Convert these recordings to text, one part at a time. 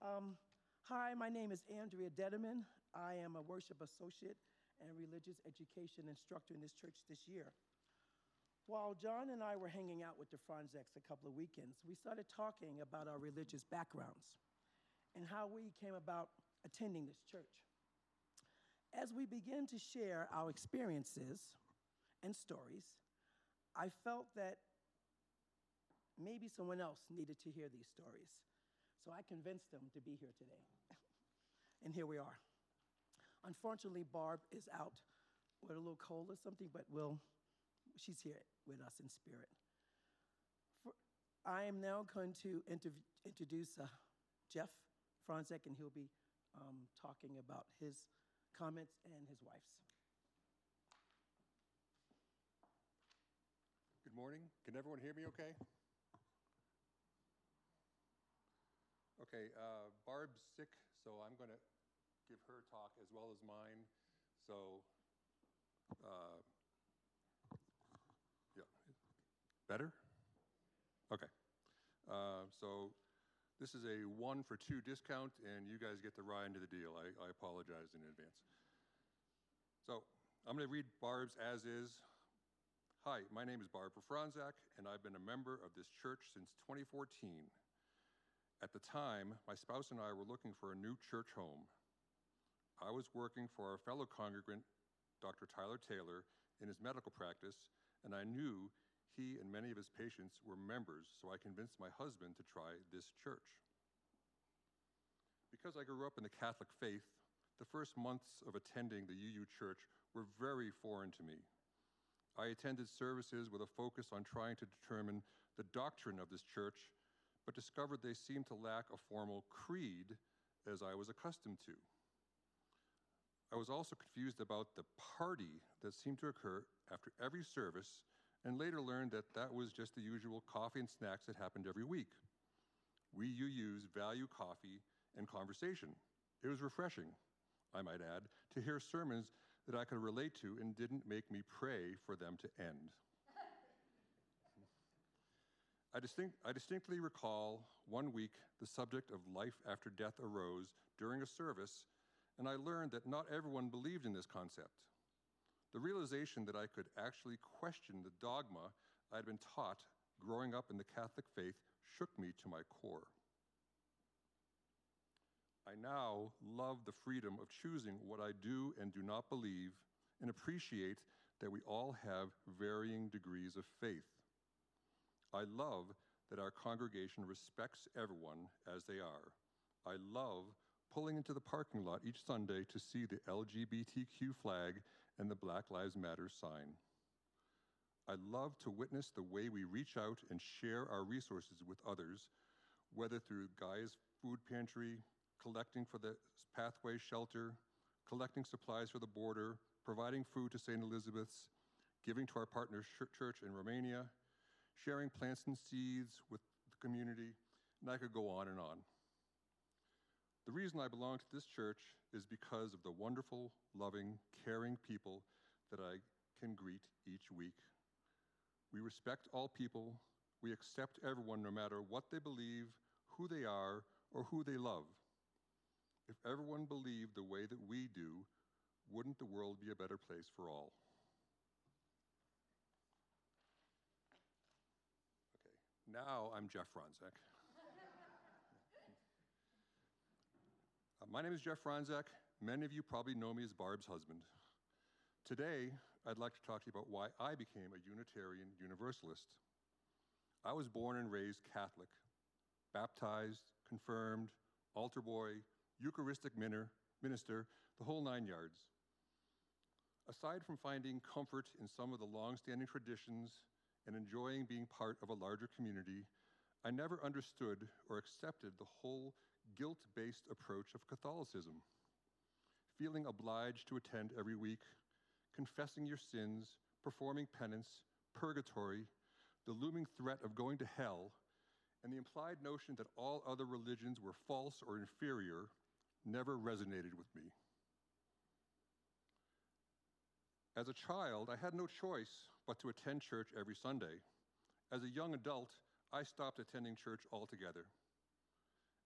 Um, hi, my name is Andrea Dedeman. I am a worship associate and religious education instructor in this church this year. While John and I were hanging out with the Franzeks a couple of weekends, we started talking about our religious backgrounds and how we came about attending this church. As we began to share our experiences and stories, I felt that maybe someone else needed to hear these stories. So I convinced them to be here today. and here we are. Unfortunately, Barb is out with a little cold or something, but we'll, she's here with us in spirit. For, I am now going to introduce uh, Jeff Franzek, and he'll be um, talking about his comments and his wife's. Good morning. Can everyone hear me okay? Okay, uh, Barb's sick, so I'm going to give her talk as well as mine. So, uh, yeah, better? Okay. Uh, so this is a one for two discount, and you guys get the ride into the deal. I, I apologize in advance. So I'm going to read Barb's as is. Hi, my name is Barbara Franzek, and I've been a member of this church since 2014. At the time, my spouse and I were looking for a new church home. I was working for our fellow congregant, Dr. Tyler Taylor, in his medical practice, and I knew he and many of his patients were members, so I convinced my husband to try this church. Because I grew up in the Catholic faith, the first months of attending the UU church were very foreign to me. I attended services with a focus on trying to determine the doctrine of this church, but discovered they seemed to lack a formal creed as I was accustomed to. I was also confused about the party that seemed to occur after every service and later learned that that was just the usual coffee and snacks that happened every week. We UUs value coffee and conversation. It was refreshing, I might add, to hear sermons that I could relate to and didn't make me pray for them to end. I, distinct, I, distinctly recall one week the subject of life after death arose during a service, and I learned that not everyone believed in this concept. The realization that I could actually question the dogma I had been taught growing up in the Catholic faith shook me to my core. I now love the freedom of choosing what I do and do not believe and appreciate that we all have varying degrees of faith. I love that our congregation respects everyone as they are. I love pulling into the parking lot each Sunday to see the LGBTQ flag and the Black Lives Matter sign. I love to witness the way we reach out and share our resources with others, whether through Guy's Food Pantry, collecting for the Pathway Shelter, collecting supplies for the border, providing food to St. Elizabeth's, giving to our partner church in Romania, sharing plants and seeds with the community, and I could go on and on. The reason I belong to this church is because of the wonderful, loving, caring people that I can greet each week. We respect all people. We accept everyone no matter what they believe, who they are, or who they love. If everyone believed the way that we do, wouldn't the world be a better place for all? Now I'm Jeff Franzek. uh, my name is Jeff Franzek. Many of you probably know me as Barb's husband. Today, I'd like to talk to you about why I became a Unitarian Universalist. I was born and raised Catholic, baptized, confirmed, altar boy, Eucharistic minister, the whole nine yards. Aside from finding comfort in some of the long-standing traditions and enjoying being part of a larger community, I never understood or accepted the whole guilt-based approach of Catholicism. Feeling obliged to attend every week, confessing your sins, performing penance, purgatory, the looming threat of going to hell, and the implied notion that all other religions were false or inferior never resonated with me. As a child, I had no choice but to attend church every Sunday. As a young adult, I stopped attending church altogether.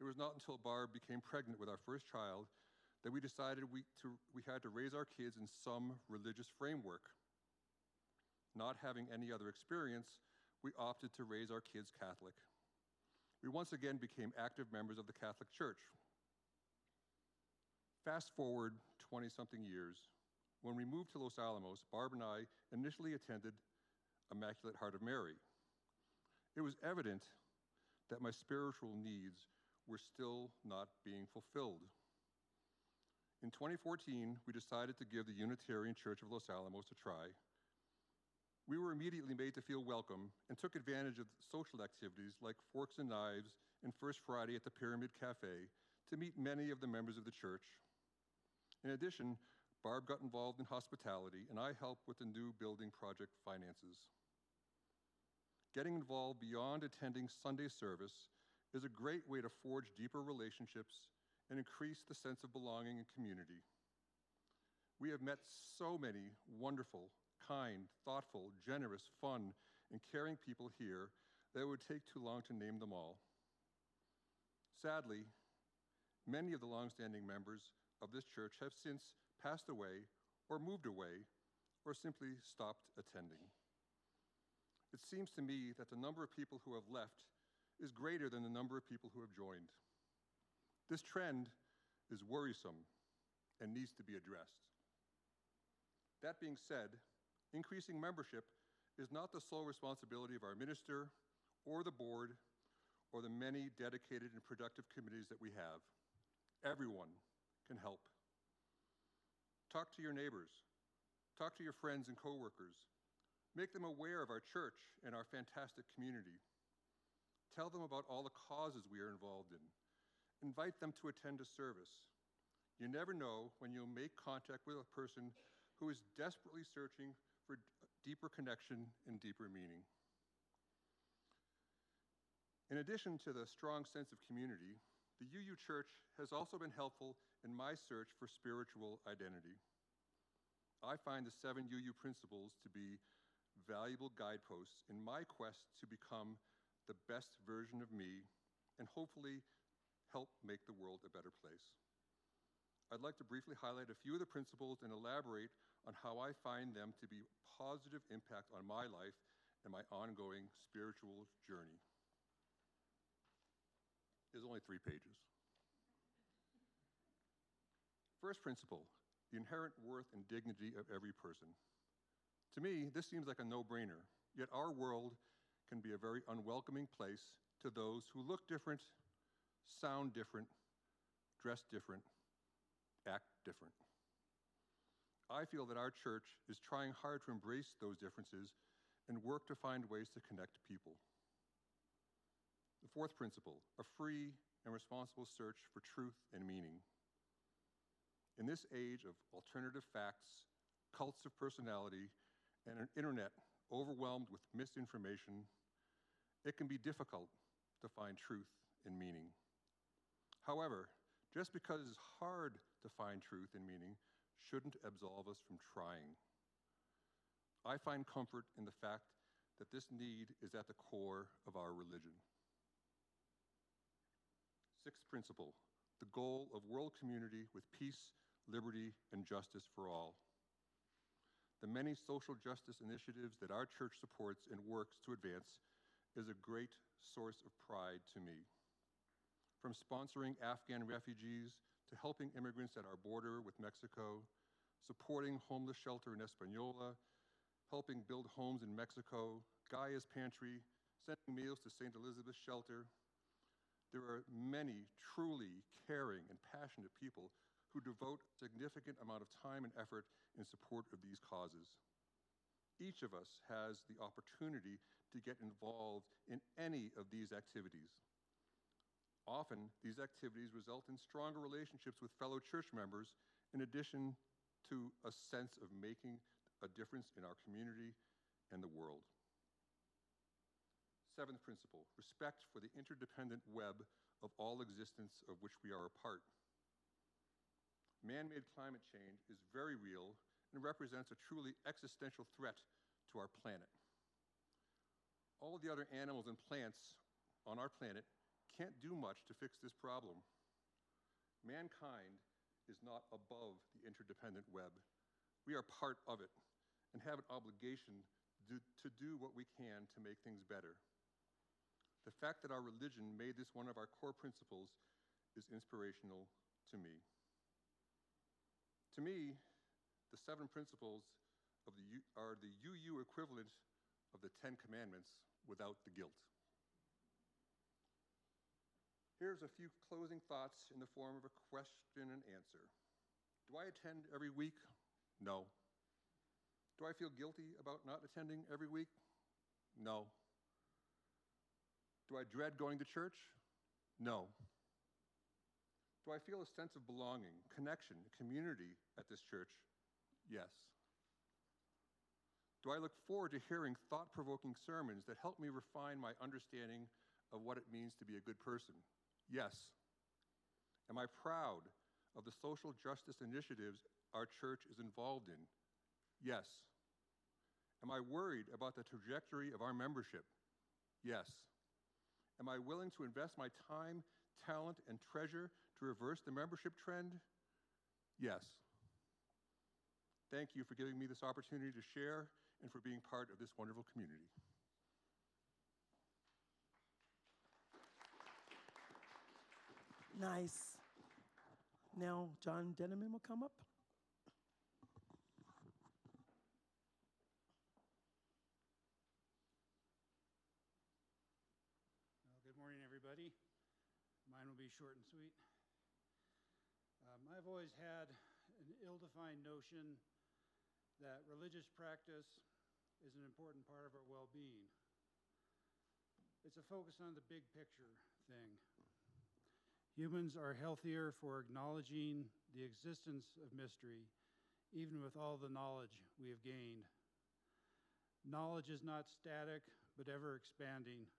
it was not until Barb became pregnant with our first child that we decided we, to, we had to raise our kids in some religious framework. Not having any other experience, we opted to raise our kids Catholic. We once again became active members of the Catholic Church. Fast forward 20 something years, when we moved to Los Alamos, Barb and I initially attended Immaculate Heart of Mary. It was evident that my spiritual needs were still not being fulfilled. In 2014, we decided to give the Unitarian Church of Los Alamos a try. We were immediately made to feel welcome and took advantage of social activities like Forks and Knives and First Friday at the Pyramid Cafe to meet many of the members of the church. In addition, Barb got involved in hospitality, and I helped with the new building project finances. Getting involved beyond attending Sunday service is a great way to forge deeper relationships and increase the sense of belonging and community. We have met so many wonderful, kind, thoughtful, generous, fun, and caring people here that it would take too long to name them all. Sadly, many of the longstanding members of this church have since passed away or moved away or simply stopped attending. It seems to me that the number of people who have left is greater than the number of people who have joined. This trend is worrisome and needs to be addressed. That being said, increasing membership is not the sole responsibility of our minister or the board or the many dedicated and productive committees that we have. Everyone can help. Talk to your neighbors. Talk to your friends and coworkers. Make them aware of our church and our fantastic community. Tell them about all the causes we are involved in. Invite them to attend a service. You never know when you'll make contact with a person who is desperately searching for deeper connection and deeper meaning. In addition to the strong sense of community, the UU Church has also been helpful in my search for spiritual identity. I find the seven UU principles to be valuable guideposts in my quest to become the best version of me and hopefully help make the world a better place. I'd like to briefly highlight a few of the principles and elaborate on how I find them to be positive impact on my life and my ongoing spiritual journey. There's only three pages. First principle the inherent worth and dignity of every person. To me, this seems like a no brainer, yet our world can be a very unwelcoming place to those who look different, sound different, dress different, act different. I feel that our church is trying hard to embrace those differences and work to find ways to connect people. The fourth principle a free and responsible search for truth and meaning. In this age of alternative facts, cults of personality, and an internet overwhelmed with misinformation, it can be difficult to find truth and meaning. However, just because it is hard to find truth and meaning shouldn't absolve us from trying. I find comfort in the fact that this need is at the core of our religion. Sixth principle the goal of world community with peace, liberty, and justice for all. The many social justice initiatives that our church supports and works to advance is a great source of pride to me. From sponsoring Afghan refugees to helping immigrants at our border with Mexico, supporting homeless shelter in Espanola, helping build homes in Mexico, Gaia's Pantry, sending meals to St. Elizabeth's Shelter. There are many truly caring and passionate people who devote a significant amount of time and effort in support of these causes. Each of us has the opportunity to get involved in any of these activities. Often, these activities result in stronger relationships with fellow church members, in addition to a sense of making a difference in our community and the world. Seventh principle respect for the interdependent web of all existence of which we are a part man made climate change is very real and represents a truly existential threat to our planet. All the other animals and plants on our planet can't do much to fix this problem. Mankind is not above the interdependent web. We are part of it and have an obligation to do what we can to make things better. The fact that our religion made this one of our core principles is inspirational to me. To me, the seven principles the, U- are the UU equivalent of the Ten Commandments without the guilt. Here's a few closing thoughts in the form of a question and answer. Do I attend every week? No. Do I feel guilty about not attending every week? No. Do I dread going to church? No. Do I feel a sense of belonging, connection, community at this church? Yes. Do I look forward to hearing thought provoking sermons that help me refine my understanding of what it means to be a good person? Yes. Am I proud of the social justice initiatives our church is involved in? Yes. Am I worried about the trajectory of our membership? Yes. Am I willing to invest my time, talent, and treasure to reverse the membership trend? Yes. Thank you for giving me this opportunity to share and for being part of this wonderful community. Nice. Now, John Denneman will come up. Well, good morning, everybody. Mine will be short and sweet. Um, I've always had an ill defined notion that religious practice is an important part of our well being. It's a focus on the big picture thing. Humans are healthier for acknowledging the existence of mystery, even with all the knowledge we have gained. Knowledge is not static, but ever expanding.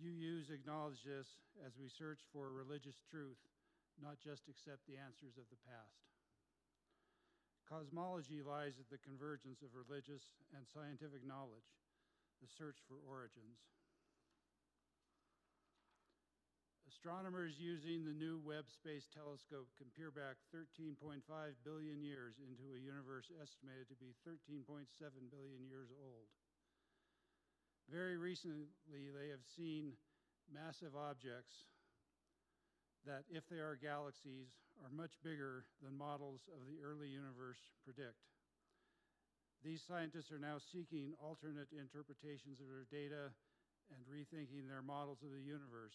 UUs acknowledge this as we search for religious truth, not just accept the answers of the past. Cosmology lies at the convergence of religious and scientific knowledge, the search for origins. Astronomers using the new Webb Space Telescope can peer back 13.5 billion years into a universe estimated to be 13.7 billion years old. Very recently, they have seen massive objects that, if they are galaxies, are much bigger than models of the early universe predict. These scientists are now seeking alternate interpretations of their data and rethinking their models of the universe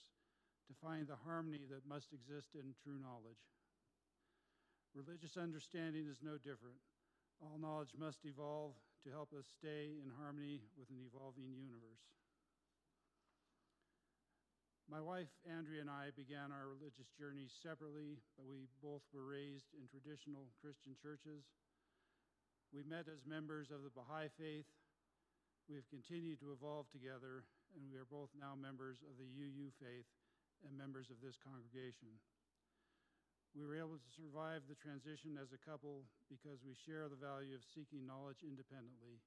to find the harmony that must exist in true knowledge. Religious understanding is no different. All knowledge must evolve to help us stay in harmony with an evolving universe. My wife, Andrea, and I began our religious journeys separately, but we both were raised in traditional Christian churches. We met as members of the Baha'i faith. We have continued to evolve together, and we are both now members of the UU faith and members of this congregation. We were able to survive the transition as a couple because we share the value of seeking knowledge independently.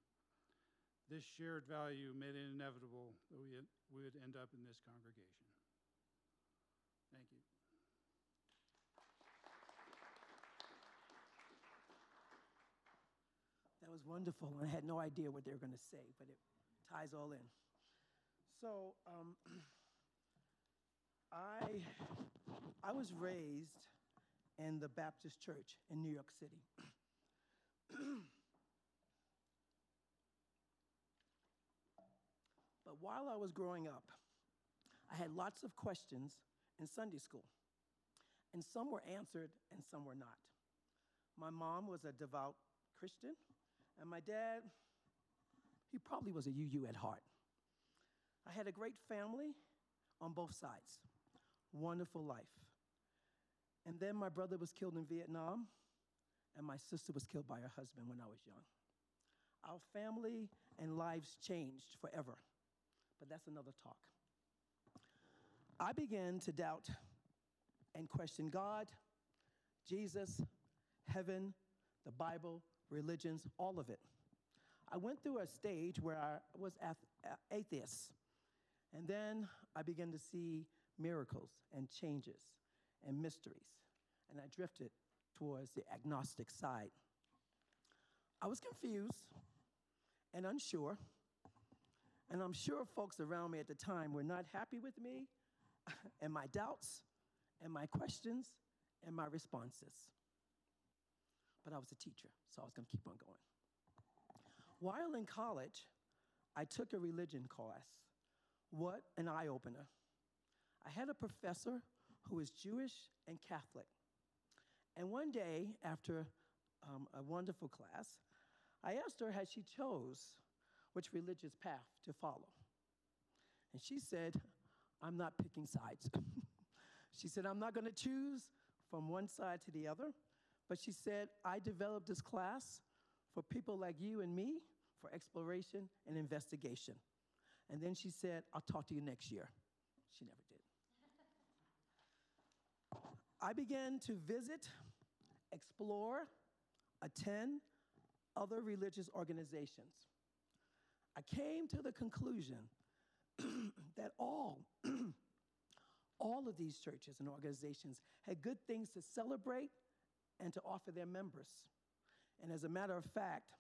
This shared value made it inevitable that we, would end up in this congregation. Thank you. That was wonderful. I had no idea what they were going to say, but it ties all in. So, um, I, I was raised in the Baptist Church in New York City. but while I was growing up, I had lots of questions in Sunday school, and some were answered and some were not. My mom was a devout Christian, and my dad, he probably was a UU at heart. I had a great family on both sides, wonderful life. And then my brother was killed in Vietnam, and my sister was killed by her husband when I was young. Our family and lives changed forever, but that's another talk. I began to doubt and question God, Jesus, heaven, the Bible, religions, all of it. I went through a stage where I was atheist. And then I began to see miracles and changes and mysteries, and I drifted towards the agnostic side. I was confused and unsure, and I'm sure folks around me at the time were not happy with me and my doubts and my questions and my responses. But I was a teacher, so I was to keep on going. While in college, I took a religion class. What an eye opener. I had a professor who was Jewish and Catholic. And one day, after um, a wonderful class, I asked her how she chose which religious path to follow. And she said, I'm not picking sides. she said, I'm not going to choose from one side to the other. But she said, I developed this class for people like you and me for exploration and investigation. And then she said, I'll talk to you next year. She never. I began to visit, explore, attend other religious organizations. I came to the conclusion that all, all of these churches and organizations had good things to celebrate and to offer their members. And as a matter of fact,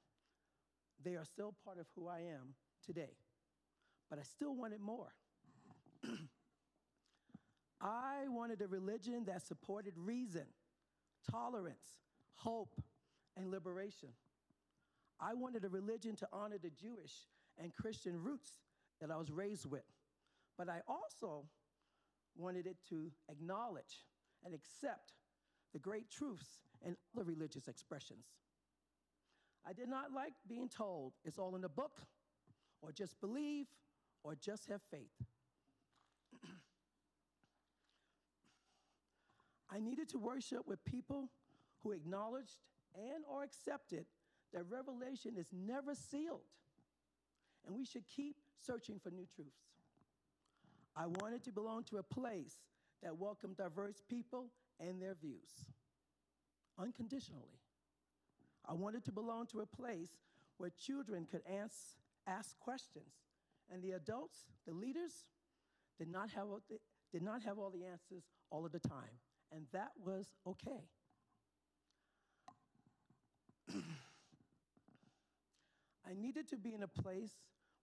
they are still part of who I am today. But I still wanted more. I wanted a religion that supported reason, tolerance, hope, and liberation. I wanted a religion to honor the Jewish and Christian roots that I was raised with. But I also wanted it to acknowledge and accept the great truths and other religious expressions. I did not like being told it's all in the book, or just believe, or just have faith. I needed to worship with people who acknowledged and or accepted that revelation is never sealed and we should keep searching for new truths. I wanted to belong to a place that welcomed diverse people and their views unconditionally. I wanted to belong to a place where children could ans- ask questions and the adults, the leaders, did not, have, did not have all the answers all of the time. And that was okay. I needed to be in a place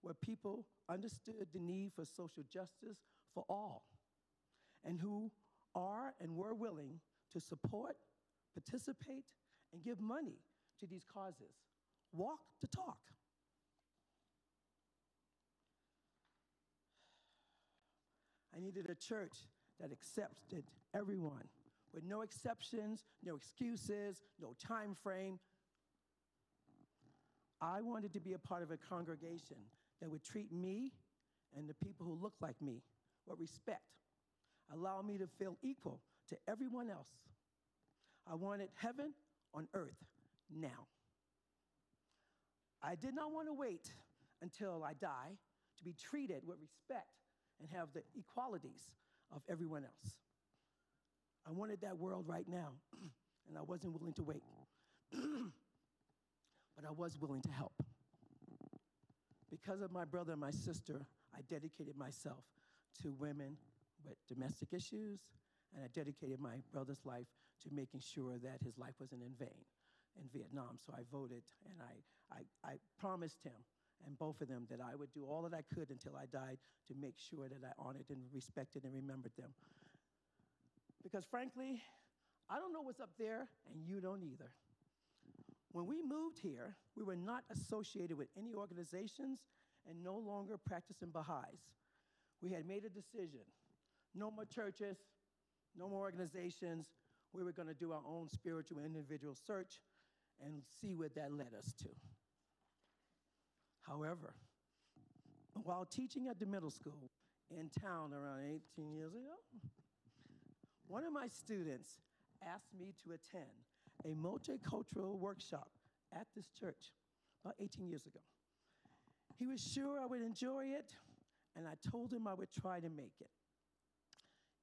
where people understood the need for social justice for all and who are and were willing to support, participate, and give money to these causes. Walk the talk. I needed a church that accepted everyone with no exceptions, no excuses, no time frame. I wanted to be a part of a congregation that would treat me and the people who look like me with respect, allow me to feel equal to everyone else. I wanted heaven on earth now. I did not want to wait until I die to be treated with respect and have the equalities of everyone else. I wanted that world right now, and I wasn't willing to wait. but I was willing to help. Because of my brother and my sister, I dedicated myself to women with domestic issues, and I dedicated my brother's life to making sure that his life wasn't in vain in Vietnam. So I voted, and I, I, I promised him and both of them that I would do all that I could until I died to make sure that I honored and respected and remembered them. Because frankly, I don't know what's up there, and you don't either. When we moved here, we were not associated with any organizations and no longer practicing Baha'is. We had made a decision no more churches, no more organizations. We were going to do our own spiritual individual search and see where that led us to. However, while teaching at the middle school in town around 18 years ago, one of my students asked me to attend a multicultural workshop at this church about 18 years ago. He was sure I would enjoy it, and I told him I would try to make it.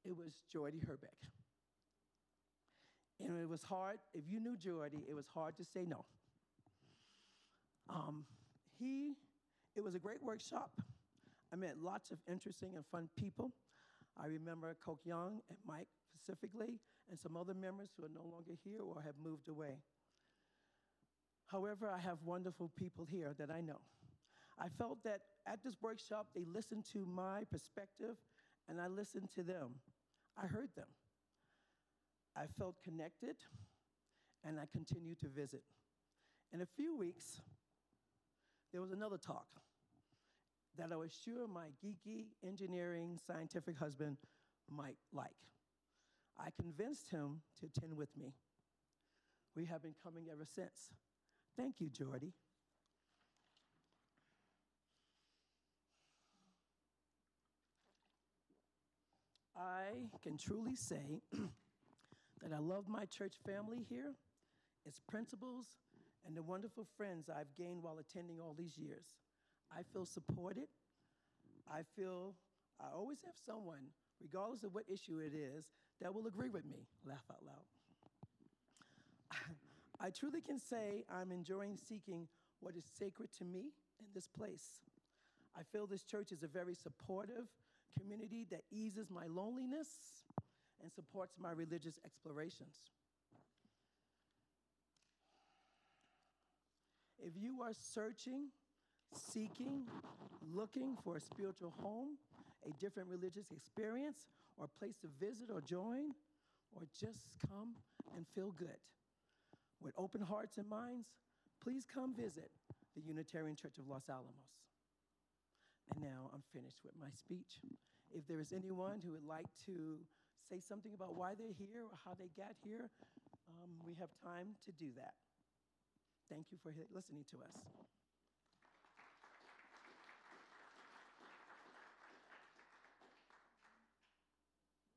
It was Jordy Herbeck. And it was hard, if you knew Jordy, it was hard to say no. Um, he, it was a great workshop I met lots of interesting and fun people. I remember Coke Young and Mike specifically, and some other members who are no longer here or have moved away. However, I have wonderful people here that I know. I felt that at this workshop, they listened to my perspective and I listened to them. I heard them. I felt connected and I continued to visit. In a few weeks, there was another talk that I was sure my geeky engineering scientific husband might like. I convinced him to attend with me. We have been coming ever since. Thank you, Jordy. I can truly say that I love my church family here, its principals, and the wonderful friends I've gained while attending all these years. I feel supported. I feel I always have someone, regardless of what issue it is, that will agree with me. Laugh out loud. I truly can say I'm enjoying seeking what is sacred to me in this place. I feel this church is a very supportive community that eases my loneliness and supports my religious explorations. If you are searching, seeking, looking for a spiritual home, a different religious experience, or a place to visit or join, or just come and feel good, with open hearts and minds, please come visit the Unitarian Church of Los Alamos. And now I'm finished with my speech. If there is anyone who would like to say something about why they're here or how they got here, um, we have time to do that. Thank you for listening to us.